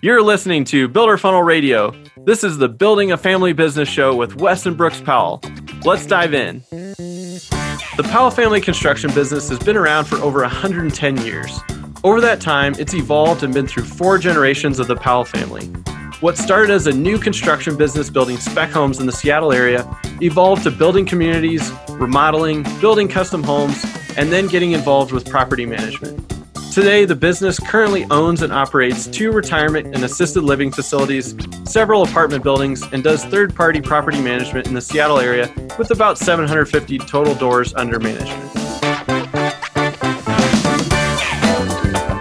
You're listening to Builder Funnel Radio. This is the Building a Family Business show with Weston Brooks Powell. Let's dive in. The Powell family construction business has been around for over 110 years. Over that time, it's evolved and been through four generations of the Powell family. What started as a new construction business building spec homes in the Seattle area evolved to building communities, remodeling, building custom homes, and then getting involved with property management. Today, the business currently owns and operates two retirement and assisted living facilities, several apartment buildings, and does third party property management in the Seattle area with about 750 total doors under management.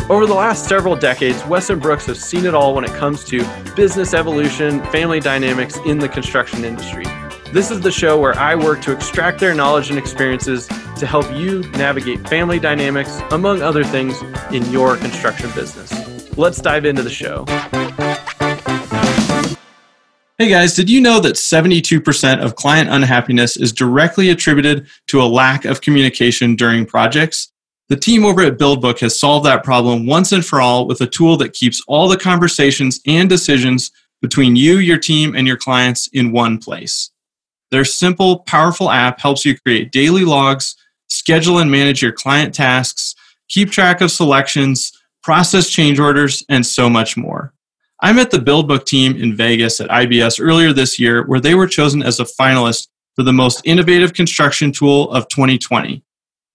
Over the last several decades, Wes and Brooks have seen it all when it comes to business evolution, family dynamics in the construction industry. This is the show where I work to extract their knowledge and experiences to help you navigate family dynamics, among other things, in your construction business. Let's dive into the show. Hey guys, did you know that 72% of client unhappiness is directly attributed to a lack of communication during projects? The team over at BuildBook has solved that problem once and for all with a tool that keeps all the conversations and decisions between you, your team, and your clients in one place. Their simple, powerful app helps you create daily logs schedule and manage your client tasks, keep track of selections, process change orders, and so much more. I met the BuildBook team in Vegas at IBS earlier this year, where they were chosen as a finalist for the most innovative construction tool of 2020,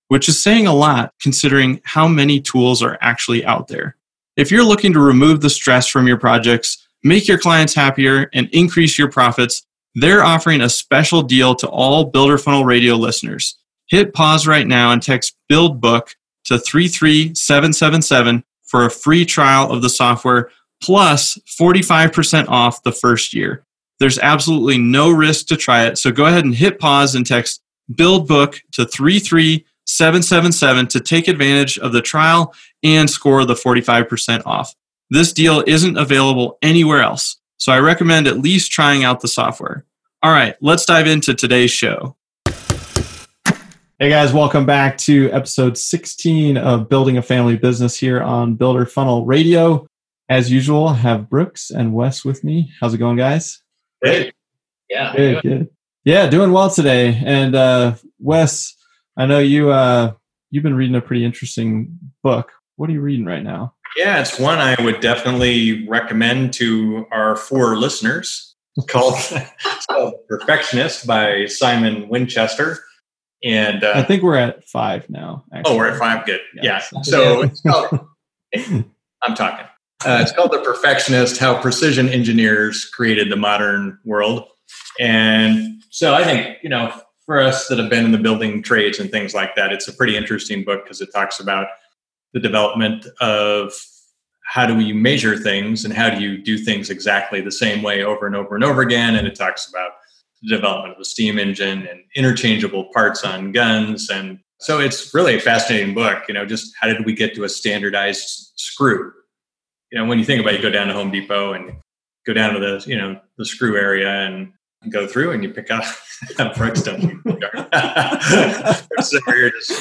which is saying a lot considering how many tools are actually out there. If you're looking to remove the stress from your projects, make your clients happier, and increase your profits, they're offering a special deal to all Builder Funnel Radio listeners hit pause right now and text BuildBook to 33777 for a free trial of the software plus 45% off the first year. There's absolutely no risk to try it. So go ahead and hit pause and text BuildBook to 33777 to take advantage of the trial and score the 45% off. This deal isn't available anywhere else. So I recommend at least trying out the software. All right, let's dive into today's show. Hey guys, welcome back to episode 16 of Building a Family Business here on Builder Funnel Radio. As usual, I have Brooks and Wes with me. How's it going, guys? Hey. Yeah. Good, good. Yeah, doing well today. And uh, Wes, I know you uh, you've been reading a pretty interesting book. What are you reading right now? Yeah, it's one I would definitely recommend to our four listeners. It's called, it's called Perfectionist by Simon Winchester. And uh, I think we're at five now. Actually. Oh, we're at five. Good. Yeah. yeah. So called, I'm talking. Uh, it's called The Perfectionist How Precision Engineers Created the Modern World. And so I think, you know, for us that have been in the building trades and things like that, it's a pretty interesting book because it talks about the development of how do we measure things and how do you do things exactly the same way over and over and over again. And it talks about the development of the steam engine and interchangeable parts on guns. And so it's really a fascinating book. You know, just how did we get to a standardized screw? You know, when you think about it, you go down to Home Depot and go down to the, you know, the screw area and go through and you pick up Brooks don't so you're just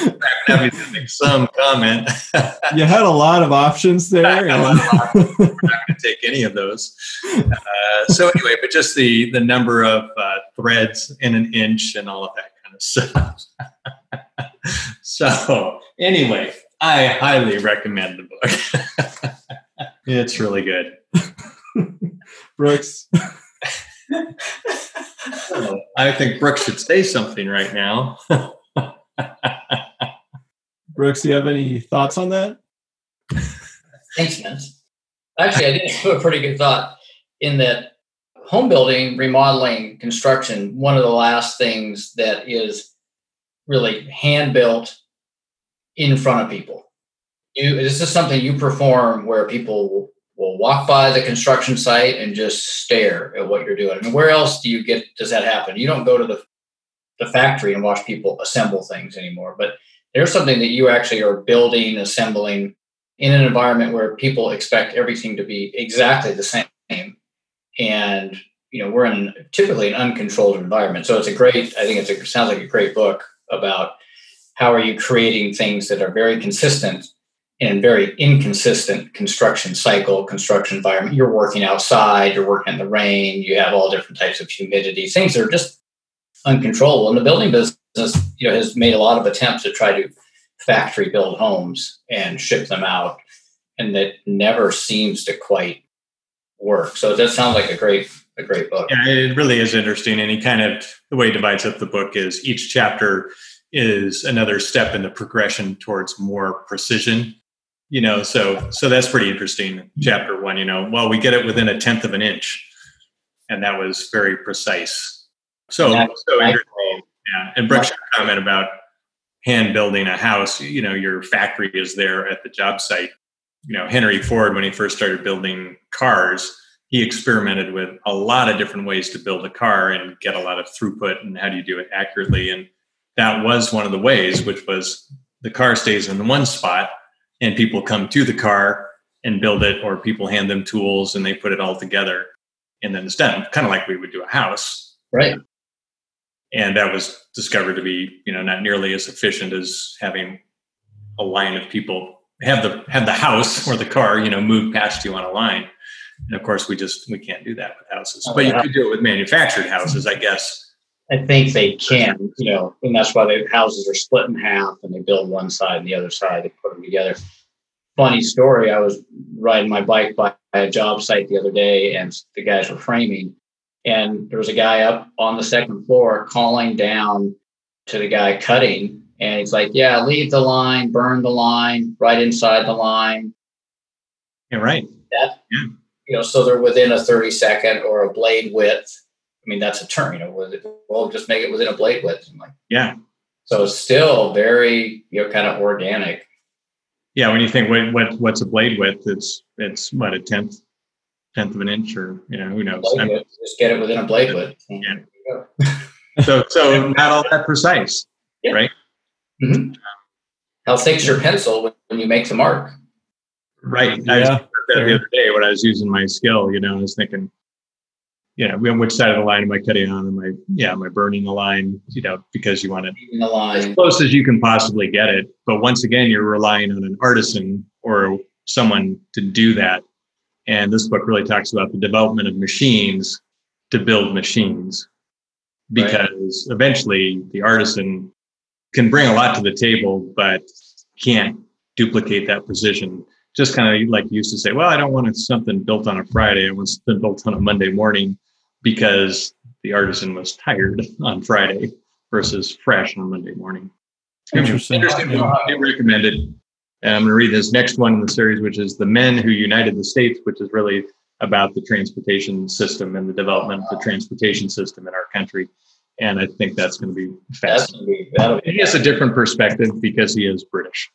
having to make some comment. you had a lot of options there. We're not going to take any of those. Uh, so anyway, but just the the number of uh, threads in an inch and all of that kind of stuff. so anyway, I highly recommend the book. it's really good. Brooks. I think Brooks should say something right now. Brooks, do you have any thoughts on that? Thanks, man. Actually, I did have a pretty good thought in that home building, remodeling, construction, one of the last things that is really hand built in front of people. You, this is something you perform where people will walk by the construction site and just stare at what you're doing. I mean, where else do you get does that happen? You don't go to the the factory and watch people assemble things anymore, but there's something that you actually are building, assembling in an environment where people expect everything to be exactly the same. And you know, we're in typically an uncontrolled environment. So it's a great, I think it's a, it sounds like a great book about how are you creating things that are very consistent in very inconsistent construction cycle, construction environment. You're working outside, you're working in the rain, you have all different types of humidity. Things are just uncontrollable. And the building business, you know, has made a lot of attempts to try to factory build homes and ship them out, and that never seems to quite work. So that sounds like a great a great book. Yeah, it really is interesting. And he kind of the way he divides up the book is each chapter is another step in the progression towards more precision. You know, so so that's pretty interesting. Chapter one, you know, well, we get it within a tenth of an inch, and that was very precise. So so interesting. Yeah, and Brooks' comment about hand building a house. You know, your factory is there at the job site. You know, Henry Ford, when he first started building cars, he experimented with a lot of different ways to build a car and get a lot of throughput and how do you do it accurately. And that was one of the ways, which was the car stays in one spot and people come to the car and build it, or people hand them tools and they put it all together. And then it's done, kind of like we would do a house. Right. And that was discovered to be, you know, not nearly as efficient as having a line of people have the have the house or the car, you know, move past you on a line. And of course, we just we can't do that with houses, oh, but you could do it with manufactured houses, I guess. I think they can, you know, and that's why the houses are split in half, and they build one side and the other side. They put them together. Funny story: I was riding my bike by a job site the other day, and the guys were framing, and there was a guy up on the second floor calling down to the guy cutting, and he's like, "Yeah, leave the line, burn the line, right inside the line." Yeah, right. That yeah you know, so they're within a 30 second or a blade width. I mean, that's a term, you know, with it, well, just make it within a blade width. I'm like, yeah. So still very, you know, kind of organic. Yeah. When you think what, what what's a blade width, it's, it's what a tenth, tenth of an inch or, you know, who knows? Width, just get it within a blade width. Yeah. so, so not all that precise, yeah. right? Mm-hmm. How thick's your pencil when you make the mark? Right. Yeah that the other day when I was using my Skil. You know, I was thinking, you know, which side of the line am I cutting on? Am I, yeah, am I burning the line? You know, because you want it the line. as close as you can possibly get it. But once again, you're relying on an artisan or someone to do that. And this book really talks about the development of machines to build machines, because right. eventually the artisan can bring a lot to the table, but can't duplicate that precision just kind of like you used to say, well, I don't want something built on a Friday. I want something built on a Monday morning because the artisan was tired on Friday versus fresh on Monday morning. Interesting. Interesting. Yeah. recommended. And I'm going to read this next one in the series, which is The Men Who United the States, which is really about the transportation system and the development of the transportation system in our country. And I think that's going to be fascinating. He has a different perspective because he is British,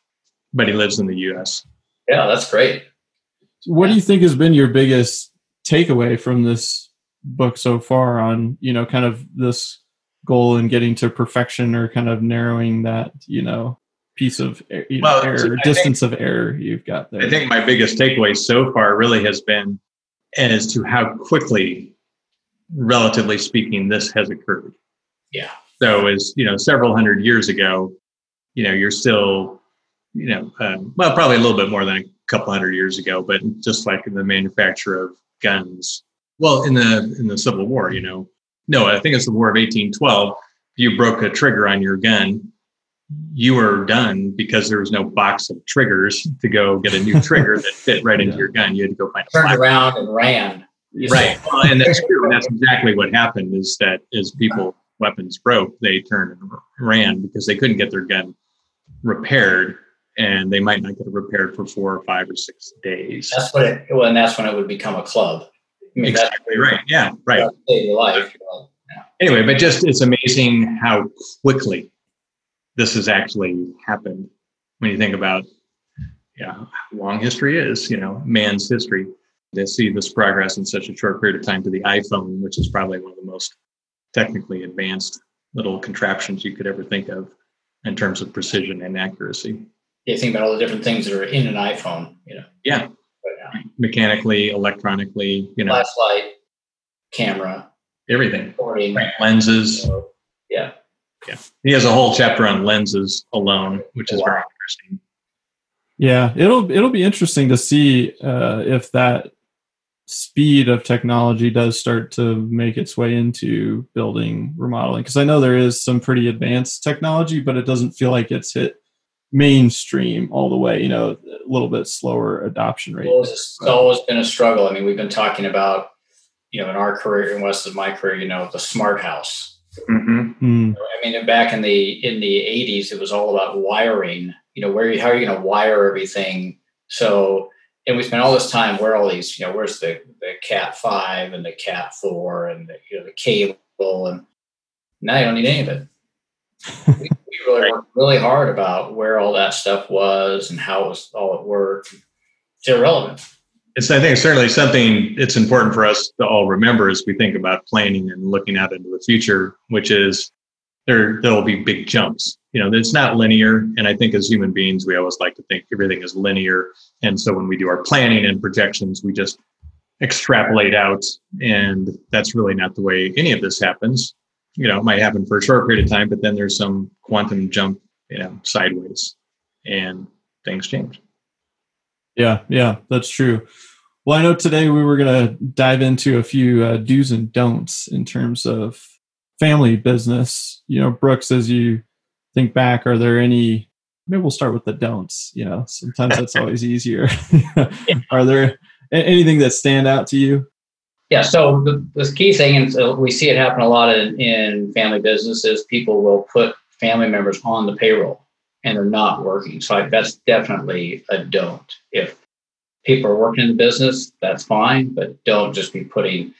but he lives in the US. Yeah, that's great. What do you think has been your biggest takeaway from this book so far on, you know, kind of this goal and getting to perfection or kind of narrowing that, you know, piece of you know, well, error, distance think, of error you've got there? I think my biggest takeaway so far really has been and as to how quickly, relatively speaking, this has occurred. Yeah. So as, you know, several hundred years ago, you know, you're still you know, um, well, probably a little bit more than a couple hundred years ago, but just like the manufacture of guns. Well, in the in the Civil War, you know, no, I think it's the War of 1812. You broke a trigger on your gun, you were done because there was no box of triggers to go get a new trigger that fit right into your gun. You had to go find. A turned around and ran. Right, well, and that's true. And that's exactly what happened. Is that as people weapons broke, they turned and ran because they couldn't get their gun repaired and they might not get it repaired for four or five or six days. That's what it, well, and that's when it would become a club. I mean, exactly right. Yeah, right. Your life. yeah. Anyway, but just it's amazing how quickly this has actually happened when you think about yeah how long history is you know man's history to see this progress in such a short period of time to the iPhone which is probably one of the most technically advanced little contraptions you could ever think of in terms of precision and accuracy you think about all the different things that are in an iPhone, you know. Yeah. Mechanically, electronically, you know. Flashlight, camera, everything. Right. Lenses. So, yeah. Yeah. He has a whole chapter on lenses alone, which is wow. very interesting. Yeah, it'll it'll be interesting to see uh, if that speed of technology does start to make its way into building remodeling because I know there is some pretty advanced technology, but it doesn't feel like it's hit mainstream all the way. You know, a little bit slower adoption rate. Well, it's always been a struggle. I mean, we've been talking about you know in our career and west of my career, you know, the smart house. Mm-hmm. Mm. I mean, back in the in the '80s, it was all about wiring. You know, where how are you going to wire everything? So and we spent all this time where all these, you know, where's the, the cat five and the cat four and the, you know, the cable and now you don't need any of it. We, really right. worked really hard about where all that stuff was and how it was all it worked. It's irrelevant. It's I think it's certainly something it's important for us to all remember as we think about planning and looking out into the future, which is there there'll be big jumps. You know, it's not linear. And I think as human beings, we always like to think everything is linear. And so when we do our planning and projections, we just extrapolate out. And that's really not the way any of this happens. You know, it might happen for a short period of time, but then there's some quantum jump, you know, sideways and things change. Yeah, yeah, that's true. Well, I know today we were going to dive into a few uh, do's and don'ts in terms of family business, you know, Brooks, as you think back, are there any? Maybe we'll start with the don'ts. You know, sometimes that's always easier. are there anything that stand out to you? Yeah. So the, the key thing, and we see it happen a lot in, in family businesses. People will put family members on the payroll, and they're not working. So I, that's definitely a don't. If people are working in the business, that's fine, but don't just be putting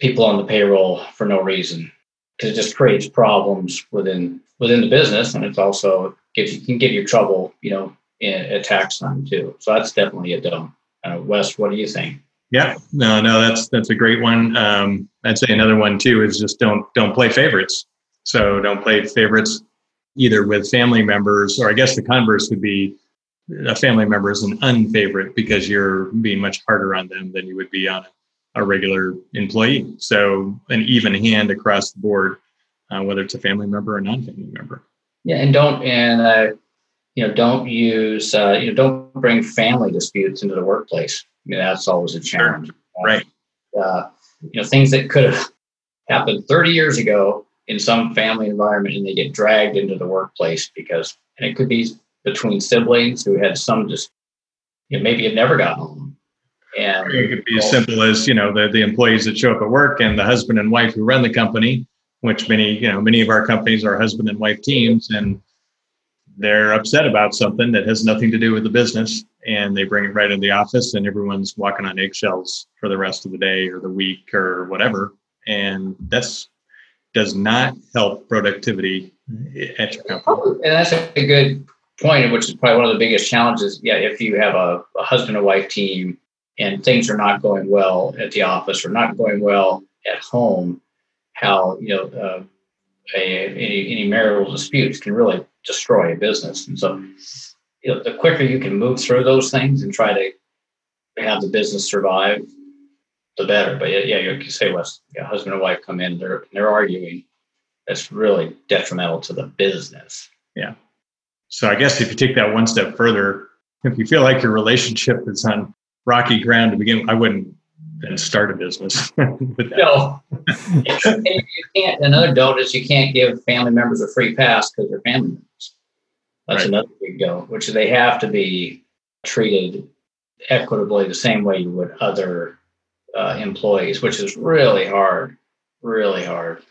people on the payroll for no reason because it just creates problems within within the business, and it's also gives you can give you trouble, you know, in, at tax time too. So that's definitely a dumb. Uh, Wes, what do you think? Yeah, no, no, that's that's a great one. Um, I'd say another one too is just don't don't play favorites. So don't play favorites either with family members, or I guess the converse would be a family member is an unfavorite because you're being much harder on them than you would be on a regular employee. So an even hand across the board, uh, whether it's a family member or non-family member. Yeah, and don't and uh, you know don't use uh, you know don't bring family disputes into the workplace. I mean, that's always a challenge. Sure. Right. Uh, you know things that could have happened 30 years ago in some family environment, and they get dragged into the workplace because and it could be between siblings who had some just you know, maybe have never gotten along and it could be as simple as you know the, the employees that show up at work and the husband and wife who run the company, which many you know many of our companies are husband and wife teams, and they're upset about something that has nothing to do with the business, and they bring it right into the office, and everyone's walking on eggshells for the rest of the day or the week or whatever, and that's does not help productivity at your company. And that's a good point, which is probably one of the biggest challenges. Yeah, if you have a, a husband and wife team and things are not going well at the office or not going well at home, how you know uh, a, any, any marital disputes can really destroy a business. And so, you know, the quicker you can move through those things and try to have the business survive, the better. But yeah, you can say, well, yeah, husband and wife come in, they're they're arguing. That's really detrimental to the business. Yeah. So I guess if you take that one step further, if you feel like your relationship is on rocky ground to begin. I wouldn't then start a business No. you can't, another don't is you can't give family members a free pass because they're family members. That's right. another big don't, which they have to be treated equitably the same way you would other uh, employees, which is really hard, really hard.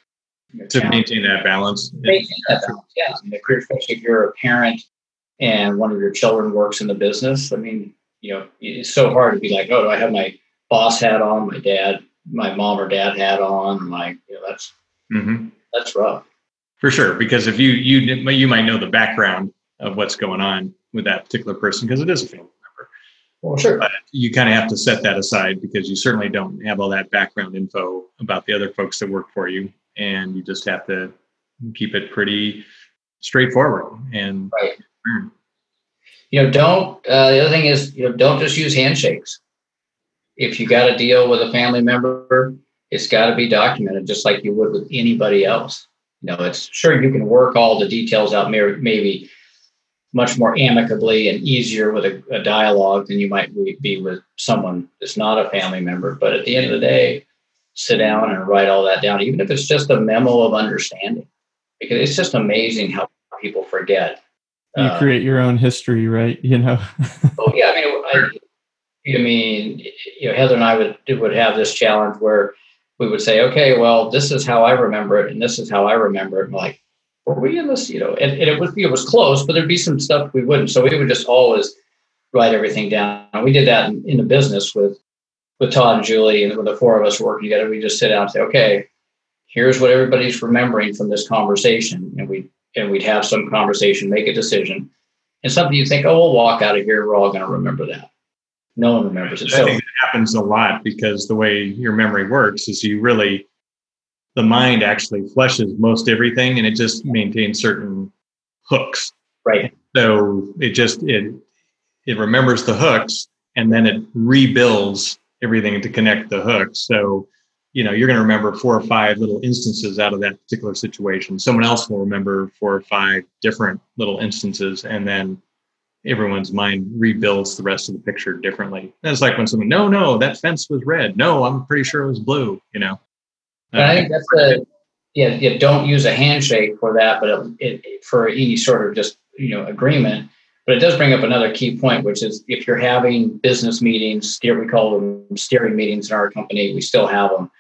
To maintain that balance. Maintain that balance, yeah. I mean, especially if you're a parent and one of your children works in the business, I mean, you know, it's so hard to be like, oh, do I have my boss hat on, my dad, my mom or dad hat on? My, you know, that's mm-hmm. that's rough. For sure, because if you you you might know the background of what's going on with that particular person because it is a family member. Well, sure. But you kind of have to set that aside because you certainly don't have all that background info about the other folks that work for you, and you just have to keep it pretty straightforward and. Right you know, don't. Uh, the other thing is, you know, don't just use handshakes. If you got to deal with a family member, it's got to be documented, just like you would with anybody else. You know, it's sure you can work all the details out, maybe much more amicably and easier with a, a dialogue than you might be with someone that's not a family member. But at the end of the day, sit down and write all that down, even if it's just a memo of understanding, because it's just amazing how people forget. You uh, create your own history, right? You know. oh yeah, I mean, I, I mean, you know, Heather and I would would have this challenge where we would say, okay, well, this is how I remember it, and this is how I remember it. And like, were we in this? You know, and, and it was it was close, but there'd be some stuff we wouldn't. So we would just always write everything down. And we did that in, in the business with with Todd and Julie, and when the four of us working together, we just sit down and say, okay, here's what everybody's remembering from this conversation, and we and we'd have some conversation, make a decision, and something you think, oh, we'll walk out of here, we're all going to remember that. No one remembers it. I so, think it happens a lot because the way your memory works is you really, the mind actually fleshes most everything, and it just maintains certain hooks. Right. So it just it it remembers the hooks, and then it rebuilds everything to connect the hooks. So, you know, you're going to remember four or five little instances out of that particular situation. Someone else will remember four or five different little instances, and then everyone's mind rebuilds the rest of the picture differently. And it's like when someone, no, no, that fence was red. No, I'm pretty sure it was blue. You know. I think that's the yeah, yeah. Don't use a handshake for that, but it, it, for any sort of just you know agreement but it does bring up another key point, which is if you're having business meetings, we call them steering meetings in our company, we still have them,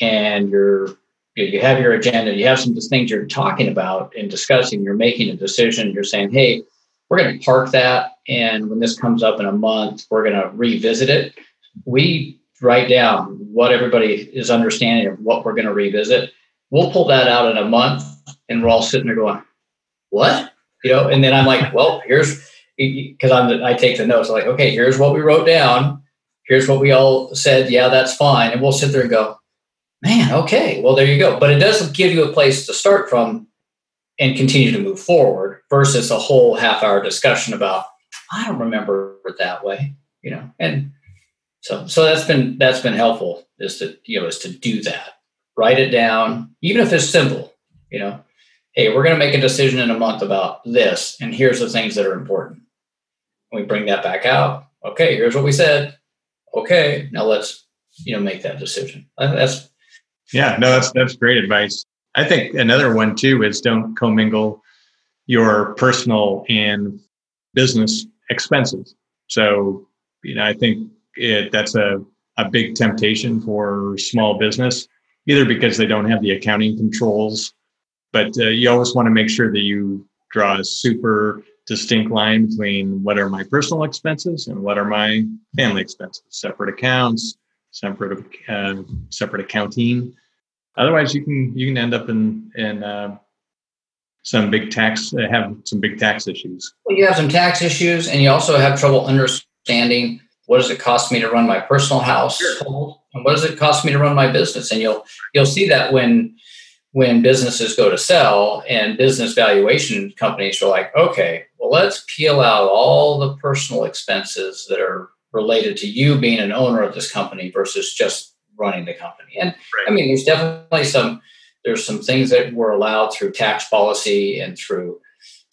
and you're you have your agenda, you have some things you're talking about and discussing, you're making a decision, you're saying, hey, we're going to park that, and when this comes up in a month, we're going to revisit it. We write down what everybody is understanding of what we're going to revisit. We'll pull that out in a month, and we're all sitting there going, what? you know, and then I'm like, well, here's because I'm the, I take the notes. I'm like, okay, here's what we wrote down. Here's what we all said. Yeah, that's fine. And we'll sit there and go, man, okay, well, there you go. But it doesn't give you a place to start from and continue to move forward versus a whole half hour discussion about, I don't remember it that way, you know, and so, so that's been, that's been helpful is to, you know, is to do that, write it down, even if it's simple, you know, hey, we're going to make a decision in a month about this, and here's the things that are important. we bring that back out. Okay, here's what we said. Okay, now let's you know make that decision. That's yeah, no, that's that's great advice. I think another one too is don't commingle your personal and business expenses. So you know, I think it, that's a a big temptation for small business, either because they don't have the accounting controls but uh, you always want to make sure that you draw a super distinct line between what are my personal expenses and what are my family expenses separate accounts separate uh, separate accounting otherwise you can you can end up in in uh, some big tax uh, have some big tax issues. Well, you have some tax issues and you also have trouble understanding what does it cost me to run my personal household and what does it cost me to run my business? And you'll you'll see that when when businesses go to sell and business valuation companies are like, okay, well, let's peel out all the personal expenses that are related to you being an owner of this company versus just running the company. And right. I mean, there's definitely some there's some things that were allowed through tax policy and through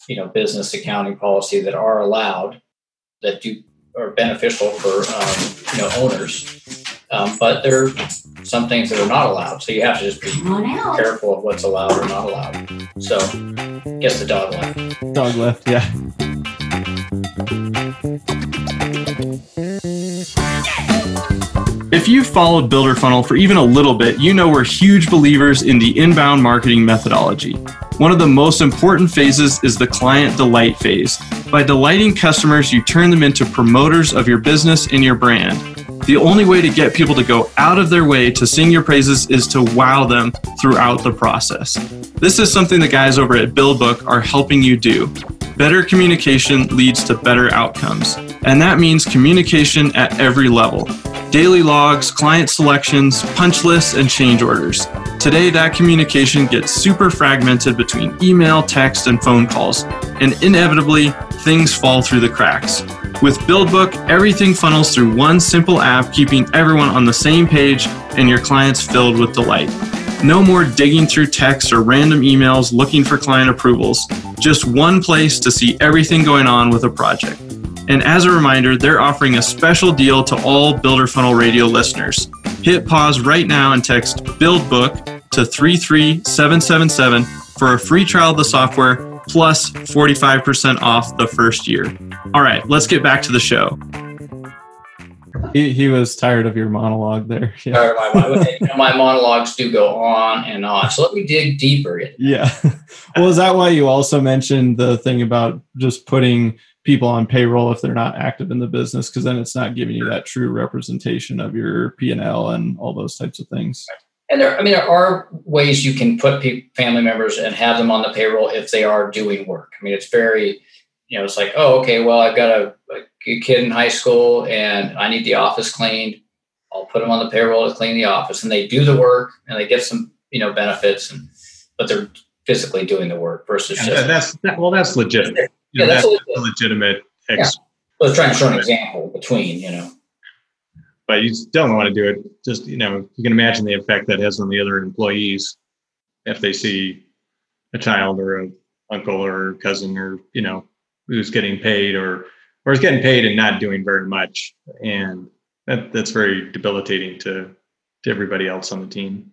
you know business accounting policy that are allowed that do are beneficial for um, you know owners. Um, but there are some things that are not allowed. So you have to just be careful of what's allowed or not allowed. So, guess the dog left. Dog left, yeah. You've followed Builder Funnel for even a little bit, you know we're huge believers in the inbound marketing methodology. One of the most important phases is the client delight phase. By delighting customers, you turn them into promoters of your business and your brand. The only way to get people to go out of their way to sing your praises is to wow them throughout the process. This is something the guys over at BuildBook are helping you do. Better communication leads to better outcomes, and that means communication at every level daily logs, client selections, punch lists, and change orders. Today, that communication gets super fragmented between email, text, and phone calls, and inevitably, things fall through the cracks. With BuildBook, everything funnels through one simple app, keeping everyone on the same page and your clients filled with delight. No more digging through texts or random emails looking for client approvals. Just one place to see everything going on with a project. And as a reminder, they're offering a special deal to all Builder Funnel Radio listeners. Hit pause right now and text BuildBook to 33777 for a free trial of the software plus 45% off the first year. All right, let's get back to the show. He, he was tired of your monologue there. Yeah. My, my, monologues do go on and on. So let me dig deeper. Yeah. Well, is that why you also mentioned the thing about just putting people on payroll if they're not active in the business? Because then it's not giving you that true representation of your P and L and all those types of things. And there, I mean, there are ways you can put family members and have them on the payroll if they are doing work. I mean, it's very, you know, it's like, oh, okay, well, I've got a, a kid in high school and I need the office cleaned. I'll put them on the payroll to clean the office, and they do the work and they get some, you know, benefits, and but they're physically doing the work versus yeah, just that's that, well, that's legitimate. You know, that's, that's a legitimate. Ex- yeah. Was trying to show an example between, you know but you don't want to do it. Just you know, you can imagine the effect that has on the other employees if they see a child or a uncle or cousin or you know who's getting paid or or is getting paid and not doing very much, and that that's very debilitating to to everybody else on the team.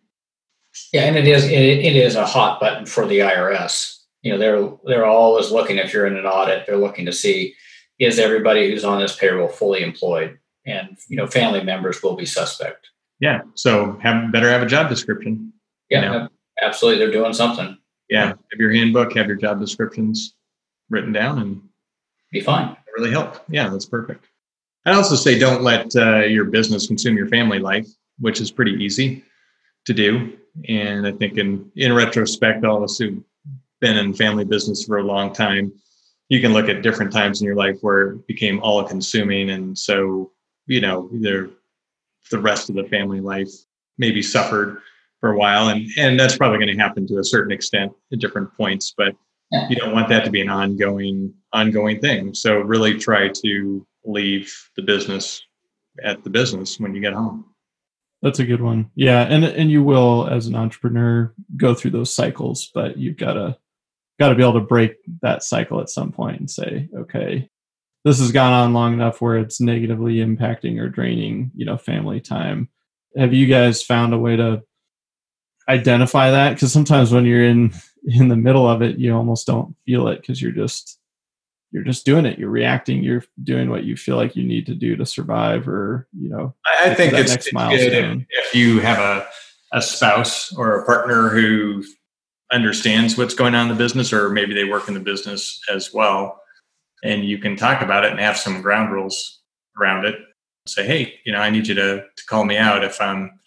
Yeah, and it is it, it is a hot button for the IRS. You know, they're they're always looking if you're in an audit, they're looking to see is everybody who's on this payroll fully employed and you know family members will be suspect. Yeah, so have better have a job description. Yeah, you know? absolutely. They're doing something. Yeah, have your handbook, have your job descriptions written down, and be fine. Really help. Yeah, that's perfect. I'd also say don't let uh, your business consume your family life, which is pretty easy to do. And I think in in retrospect, all of us who've been in family business for a long time, you can look at different times in your life where it became all consuming, and so you know, their the rest of the family life maybe suffered for a while, and and that's probably going to happen to a certain extent at different points. But you don't want that to be an ongoing ongoing thing. So really try to leave the business at the business when you get home. That's a good one. Yeah, and and you will as an entrepreneur go through those cycles, but you've got to got to be able to break that cycle at some point and say, okay, this has gone on long enough where it's negatively impacting or draining, you know, family time. Have you guys found a way to identify that? Because sometimes when you're in in the middle of it, you almost don't feel it because you're just you're just doing it. You're reacting. You're doing what you feel like you need to do to survive, or you know. I think it's, it's good if, if you have a a spouse or a partner who understands what's going on in the business, or maybe they work in the business as well and you can talk about it and have some ground rules around it. Say, hey, you know, I need you to, to call me out if I'm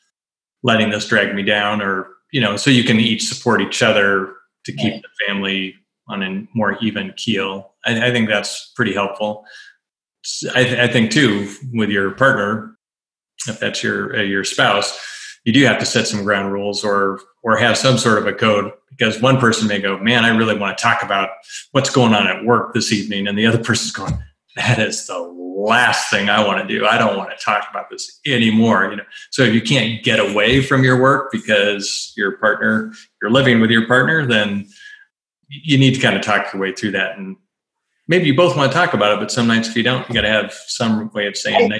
letting this drag me down, or you know, so you can each support each other to keep right. the family on a more even keel. I, I think that's pretty helpful. I, th- I, think too with your partner, if that's your uh, your spouse, you do have to set some ground rules or or have some sort of a code because one person may go, "Man, I really want to talk about what's going on at work this evening," and the other person's going, "That is the last thing I want to do. I don't want to talk about this anymore." You know, so if you can't get away from your work because your partner, you're living with your partner, then you need to kind of talk your way through that and maybe you both want to talk about it, but some nights if you don't, you got to have some way of saying,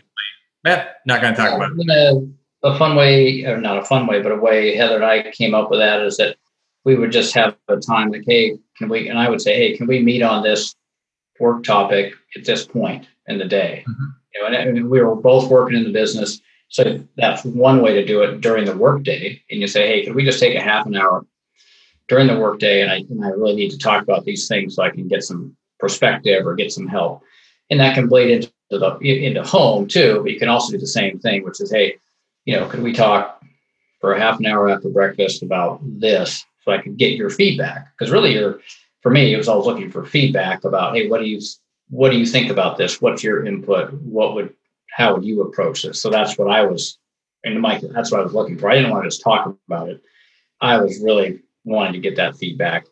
Matt, not going to talk about it a fun way, or not a fun way, but a way Heather and I came up with that is that we would just have a time like, hey, can we? And I would say, hey, can we meet on this work topic at this point in the day? Mm-hmm. You know, and, and we were both working in the business, so that's one way to do it during the workday. And you say, hey, can we just take a half an hour during the workday? And I and I really need to talk about these things so I can get some perspective or get some help. And that can bleed into the into home too. But you can also do the same thing, which is, hey, you know, could we talk for a half an hour after breakfast about this so I could get your feedback? Because really, you're for me, it was always looking for feedback about, hey, what do you what do you think about this? What's your input? What would how would you approach this? So that's what I was, and Mike, that's what I was looking for. I didn't want to just talk about it. I was really wanting to get that feedback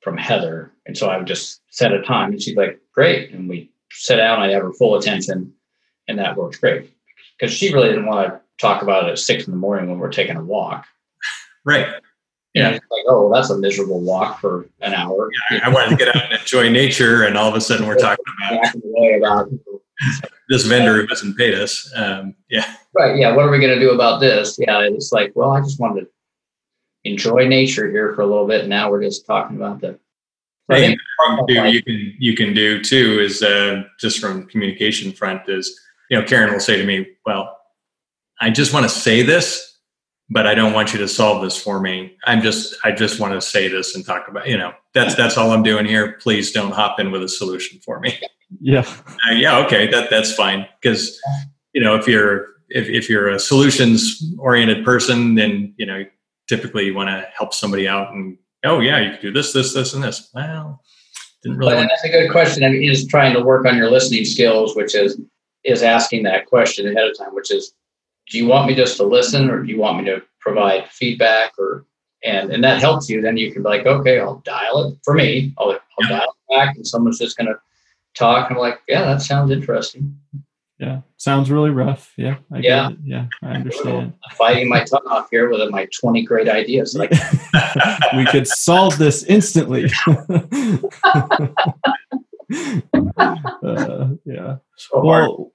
from Heather, and so I would just set a time, and she'd like, "Great," and we sit down. I'd have her full attention, and that worked great because she really didn't want to talk about it at six in the morning when we're taking a walk. Right. Yeah. You know, like, oh, that's a miserable walk for an hour. Yeah, I wanted to get out and enjoy nature, and all of a sudden we're talking about, about this vendor who hasn't paid us. Um, yeah. Right. Yeah. What are we going to do about this? Yeah. It's like, well, I just wanted to enjoy nature here for a little bit. And now we're just talking about the. Hey, do, you can you can do too is uh, just from communication front is you know Karen will say to me, well, I just want to say this, but I don't want you to solve this for me. I'm just I just want to say this and talk about you know that's that's all I'm doing here. Please don't hop in with a solution for me. Yeah. Uh, yeah. Okay. That that's fine because you know if you're if if you're a solutions oriented person, then you know typically you want to help somebody out and oh yeah you can do this this this and this well didn't really well, that's a good question i mean is trying to work on your listening skills which is is asking that question ahead of time which is do you want me just to listen or do you want me to provide feedback or and and that helps you then you can be like okay i'll dial it for me i'll, I'll yeah. dial it back and someone's just going to talk and i'm like yeah that sounds interesting. Yeah sounds really rough yeah I yeah. yeah i understand. I'm fighting my tongue off here with my 20 great ideas like we could solve this instantly. Uh, yeah. So well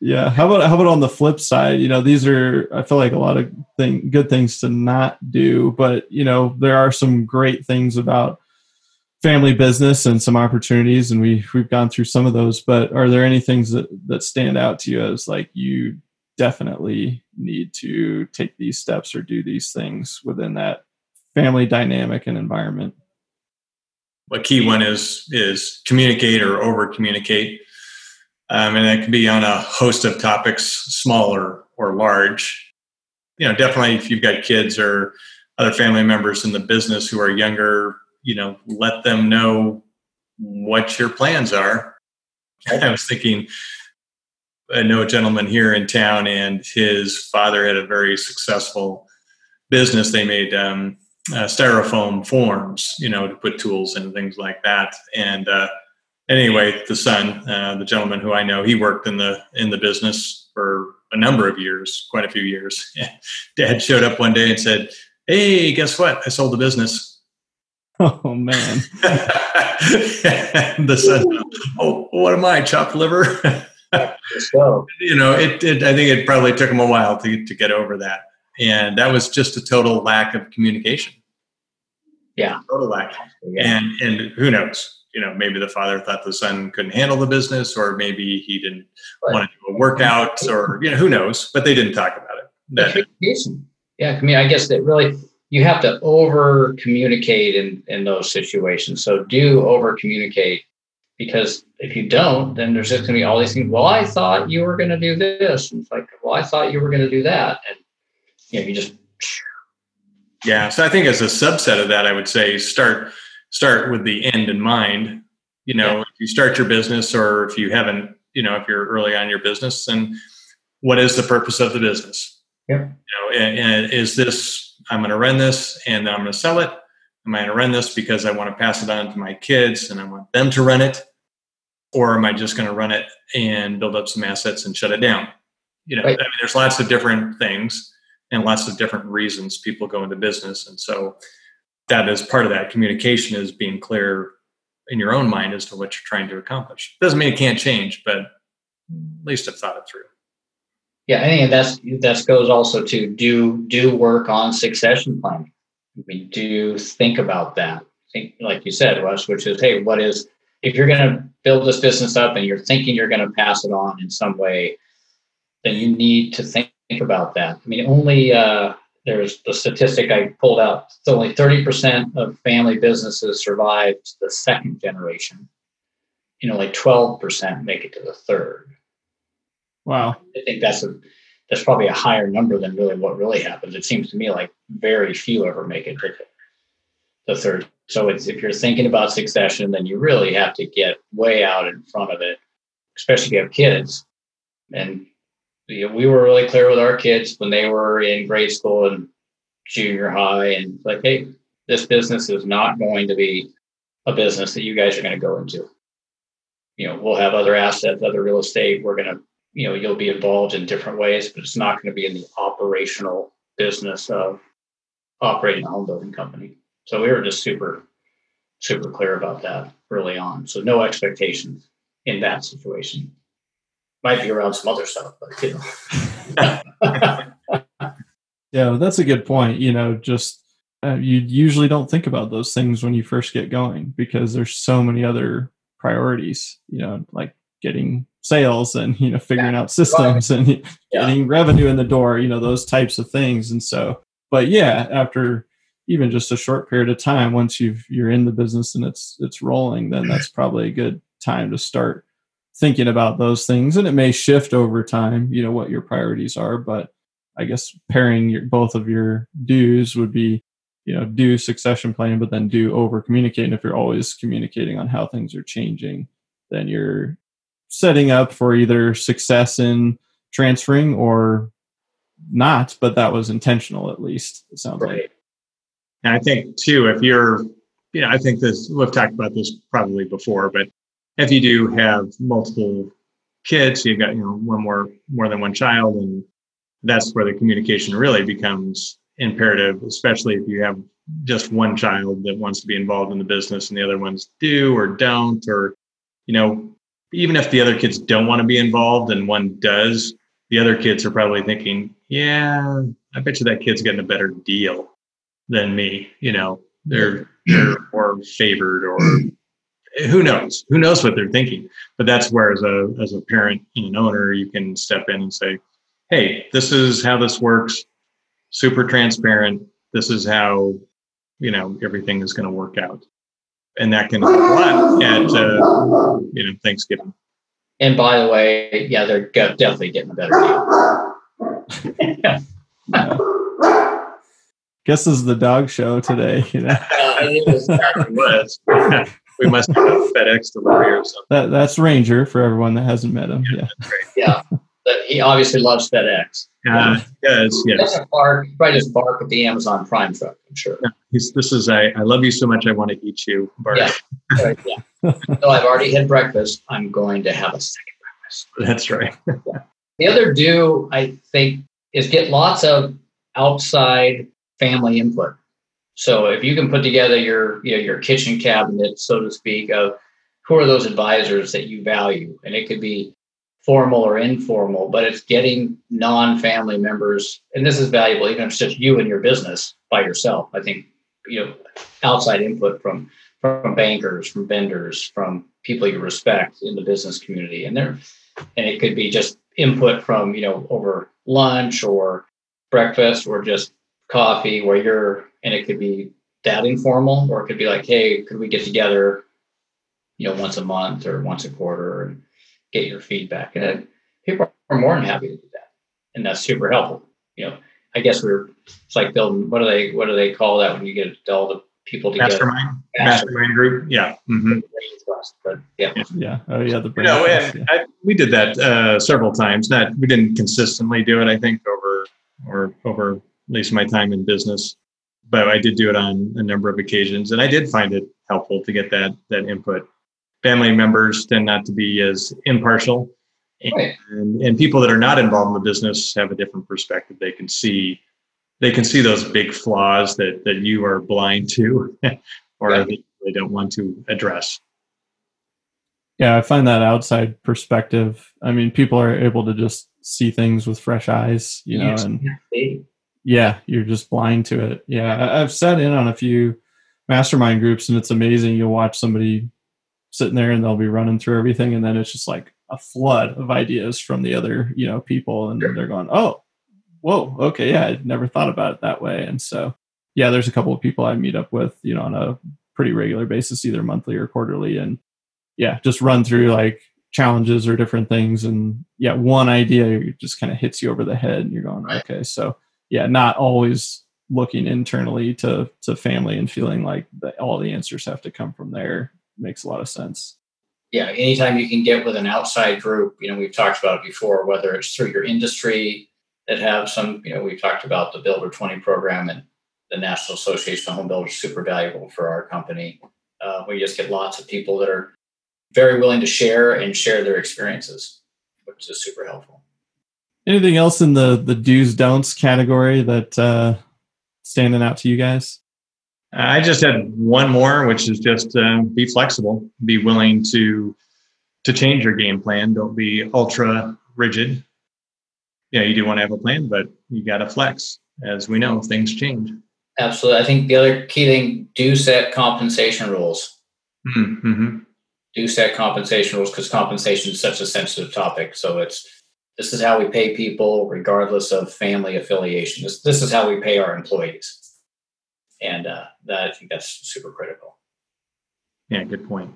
yeah. How about how about on the flip side? You know these are i feel like a lot of thing good things to not do but you know there are some great things about family business and some opportunities and we we've gone through some of those but are there any things that that stand out to you as like you definitely need to take these steps or do these things within that family dynamic and environment? A key one is is communicate or over communicate um, and it can be on a host of topics smaller or large. You know definitely if you've got kids or other family members in the business who are younger you know let them know what your plans are. I was thinking i know a gentleman here in town and his father had a very successful business. They made um, uh, styrofoam forms you know to put tools and things like that. And uh, anyway the son uh, the gentleman who i know he worked in the in the business for a number of years quite a few years dad showed up one day and said hey guess what i sold the business Oh man. the son, oh, what am I, chopped liver? so. You know, it, it, I think it probably took him a while to, to get over that. And that was just a total lack of communication. Yeah. Total lack. Yeah. And, and who knows? You know, maybe the father thought the son couldn't handle the business, or maybe he didn't right. want to do a workout, or, you know, who knows? But they didn't talk about it. That, communication. Yeah. I mean, I guess that really, you have to over communicate in, in those situations. So do over communicate because if you don't, then there's just going to be all these things. Well, I thought you were going to do this. And it's like, well, I thought you were going to do that. And, you know, you just. Yeah. So I think as a subset of that, I would say start, start with the end in mind. You know, yeah. if you start your business or if you haven't, you know, if you're early on your business, then what is the purpose of the business? Yeah. You know, and, and is this I'm going to run this and I'm going to sell it. Am I going to run this because I want to pass it on to my kids and I want them to run it? Or am I just going to run it and build up some assets and shut it down? You know, right. I mean, there's lots of different things and lots of different reasons people go into business. And so that is part of that communication is being clear in your own mind as to what you're trying to accomplish. Doesn't mean it can't change, but at least have thought it through. Yeah, I think that's that goes also to do do work on succession planning. We do think about that. Think like you said, Russ, which is hey, what is if you're going to build this business up and you're thinking you're going to pass it on in some way, then you need to think about that. I mean, only uh, there's the statistic I pulled out. It's only 30% of family businesses survive to the second generation. You know, like 12% make it to the third. Wow. I think that's a that's probably a higher number than really what really happens. It seems to me like very few ever make it to the third. So it's if you're thinking about succession, then you really have to get way out in front of it, especially if you have kids. And we were really clear with our kids when they were in grade school and junior high, and like, hey, this business is not going to be a business that you guys are going to go into. You know, we'll have other assets, other real estate. We're going to you know you'll be involved in different ways but it's not going to be in the operational business of operating a home building company. So we were just super, super clear about that early on. So no expectations in that situation. Might be around some other stuff, but you know. yeah, that's a good point. You know, just uh, you usually don't think about those things when you first get going because there's so many other priorities. You know, like getting sales and you know figuring yeah. out systems right. and yeah. getting revenue in the door. You know, those types of things. And so, but yeah, after even just a short period of time, once you've you're in the business and it's it's rolling, then that's probably a good time to start thinking about those things. And it may shift over time. You know what your priorities are, but I guess pairing your, both of your do's would be you know do succession planning but then do over communicate and if you're always communicating on how things are changing then you're setting up for either success in transferring or not but that was intentional at least it sounds right. like and i think too if you're you know i think this we've talked about this probably before but if you do have multiple kids you've got you know one more more than one child and that's where the communication really becomes imperative, especially if you have just one child that wants to be involved in the business and the other ones do or don't, or, you know, even if the other kids don't want to be involved and one does, the other kids are probably thinking, yeah, I bet you that kid's getting a better deal than me. You know, they're, they're more favored or who knows who knows what they're thinking but that's where as a as a parent and an owner you can step in and say hey this is how this works super transparent. This is how you know everything is going to work out, and that can help a lot at uh, you know Thanksgiving. And by the way, yeah, they're definitely getting a better deal. yeah. Guess this is the dog show today. You know, was. we must have a FedEx delivery or something. That, that's Ranger for everyone that hasn't met him. Yeah, yeah. yeah he obviously loves FedEx. Yeah, yes, yes. Doesn't bark, probably just bark at the Amazon Prime truck. I'm sure. Yeah, this is I, I love you so much. I want to eat you. Bark. Yeah, right, yeah. so I've already had breakfast. I'm going to have a second breakfast. That's right. yeah. The other do I think is get lots of outside family input. So if you can put together your you know, your kitchen cabinet, so to speak, of who are those advisors that you value, and it could be formal or informal, but it's getting non-family members, and this is valuable even if it's just you and your business by yourself. I think you know outside input from from bankers, from vendors, from people you respect in the business community, and there, and it could be just input from you know over lunch or breakfast or just coffee where you're, and it could be that informal, or it could be like, hey, could we get together, you know, once a month or once a quarter and get your feedback. And people are more than happy to do that. And that's super helpful. You know, I guess we're, it's like building, what do they, what do they call that when you get all the people together? Mastermind, mastermind group. Yeah. Mm-hmm. But yeah. Yeah. Oh yeah. The brain you know, trust, yeah. I, we did that uh, several times. Not, we didn't consistently do it, I think over, or over at least my time in business, but I did do it on a number of occasions and I did find it helpful to get that, that input family members tend not to be as impartial. Right. And, and people that are not involved in the business have a different perspective. They can see they can see those big flaws that that you are blind to or right. they don't want to address. Yeah, I find that outside perspective. I mean, people are able to just see things with fresh eyes, you know, and yeah, you're just blind to it. Yeah, I've sat in on a few mastermind groups, and it's amazing. You'll watch somebody sitting there and they'll be running through everything and then it's just like a flood of ideas from the other you know people and they're going oh whoa okay yeah i never thought about it that way and so yeah there's a couple of people i meet up with you know on a pretty regular basis either monthly or quarterly and yeah just run through like challenges or different things and yeah one idea just kind of hits you over the head and you're going okay so yeah not always looking internally to to family and feeling like that all the answers have to come from there makes a lot of sense. Yeah, anytime you can get with an outside group, you know, we've talked about it before, whether it's through your industry that have some, you know, we've talked about the Builder 20 program and the National Association of Home Builders, super valuable for our company. Uh, we just get lots of people that are very willing to share and share their experiences, which is super helpful. Anything else in the the do's don'ts category that uh, standing out to you guys? I just had one more, which is just uh, be flexible, be willing to to change your game plan. Don't be ultra rigid. Yeah, you do want to have a plan, but you got to flex. As we know, things change. Absolutely. I think the other key thing: do set compensation rules. Mm-hmm. Do set compensation rules because compensation is such a sensitive topic. So it's this is how we pay people, regardless of family affiliation. This this is how we pay our employees and uh, that I think that's super critical. Yeah, good point.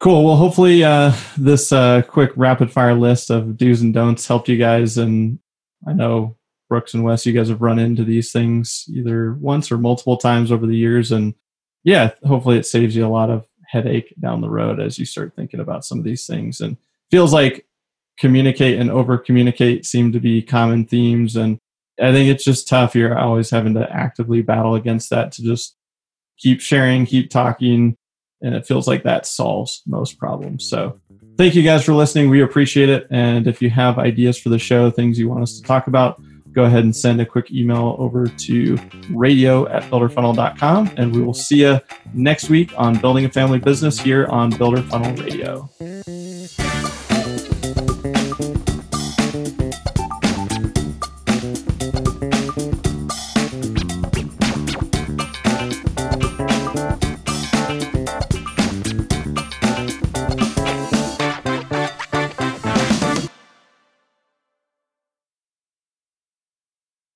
Cool. Well, hopefully, uh, this uh, quick rapid fire list of do's and don'ts helped you guys. And I know Brooks and Wes, you guys have run into these things either once or multiple times over the years. And yeah, hopefully, it saves you a lot of headache down the road as you start thinking about some of these things. And feels like communicate and over communicate seem to be common themes. And I think it's just tough. You're always having to actively battle against that to just keep sharing, keep talking, and it feels like that solves most problems. So, thank you guys for listening. We appreciate it. And if you have ideas for the show, things you want us to talk about, go ahead and send a quick email over to radio at builderfunnel.com. And we will see you next week on Building a Family Business here on Builder Funnel Radio.